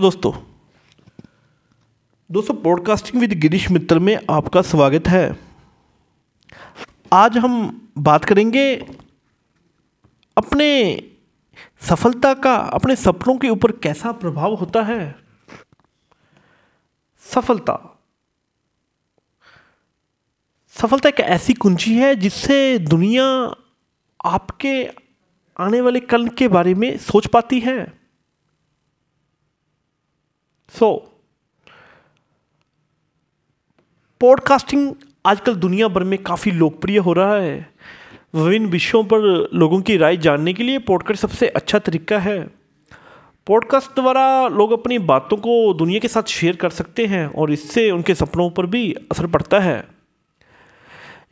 दोस्तों। दोस्तों podcasting with Girish Mittal में आपका स्वागत है। आज हम बात करेंगे अपने सफलता का, अपने सपनों के ऊपर कैसा प्रभाव होता है। सफलता। सफलता एक ऐसी कुंजी है जिससे दुनिया आपके आने वाले कल के बारे में सोच पाती है। सो पॉडकास्टिंग आजकल दुनिया भर में काफ़ी लोकप्रिय हो रहा है। विभिन्न विषयों पर लोगों की राय जानने के लिए पॉडकास्ट सबसे अच्छा तरीका है। पॉडकास्ट द्वारा लोग अपनी बातों को दुनिया के साथ शेयर कर सकते हैं और इससे उनके सपनों पर भी असर पड़ता है।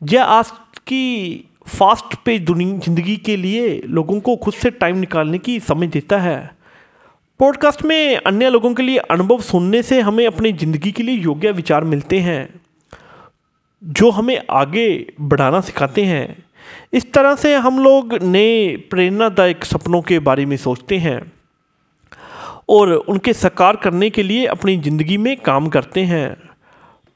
यह आज की फास्ट पेज दुनिया, ज़िंदगी के लिए लोगों को खुद से टाइम निकालने की समझ देता है। पॉडकास्ट में अन्य लोगों के लिए अनुभव सुनने से हमें अपनी ज़िंदगी के लिए योग्य विचार मिलते हैं, जो हमें आगे बढ़ाना सिखाते हैं। इस तरह से हम लोग नए प्रेरणादायक सपनों के बारे में सोचते हैं और उनके साकार करने के लिए अपनी ज़िंदगी में काम करते हैं।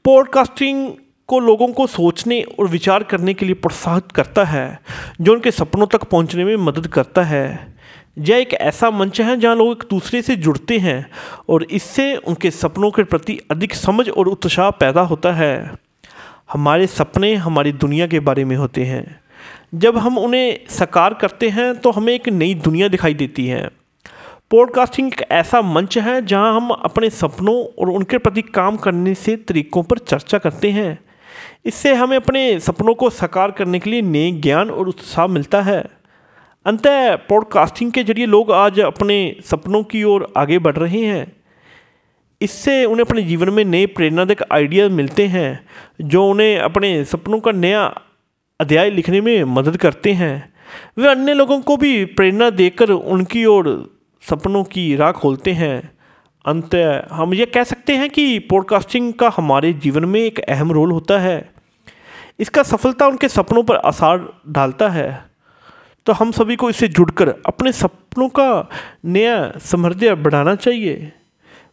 पॉडकास्टिंग को लोगों को सोचने और विचार करने के लिए प्रोत्साहित करता है, जो उनके सपनों तक पहुँचने में मदद करता है। यह एक ऐसा मंच है जहाँ लोग एक दूसरे से जुड़ते हैं और इससे उनके सपनों के प्रति अधिक समझ और उत्साह पैदा होता है। हमारे सपने हमारी दुनिया के बारे में होते हैं। जब हम उन्हें साकार करते हैं तो हमें एक नई दुनिया दिखाई देती है। पॉडकास्टिंग एक ऐसा मंच है जहाँ हम अपने सपनों और उनके प्रति काम करने से तरीकों पर चर्चा करते हैं। इससे हमें अपने सपनों को साकार करने के लिए नए ज्ञान और उत्साह मिलता है। अंत पॉडकास्टिंग के ज़रिए लोग आज अपने सपनों की ओर आगे बढ़ रहे हैं। इससे उन्हें अपने जीवन में नए प्रेरणादायक आइडिया मिलते हैं, जो उन्हें अपने सपनों का नया अध्याय लिखने में मदद करते हैं। वे अन्य लोगों को भी प्रेरणा देकर उनकी ओर सपनों की राह खोलते हैं। अंत हम ये कह सकते हैं कि पॉडकास्टिंग का हमारे जीवन में एक अहम रोल होता है। इसका सफलता उनके सपनों पर असर डालता है। तो हम सभी को इससे जुड़कर अपने सपनों का नया समृद्ध बढ़ाना चाहिए।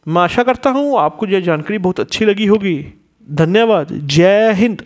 मैं आशा करता हूँ आपको यह जानकारी बहुत अच्छी लगी होगी। धन्यवाद। जय हिंद।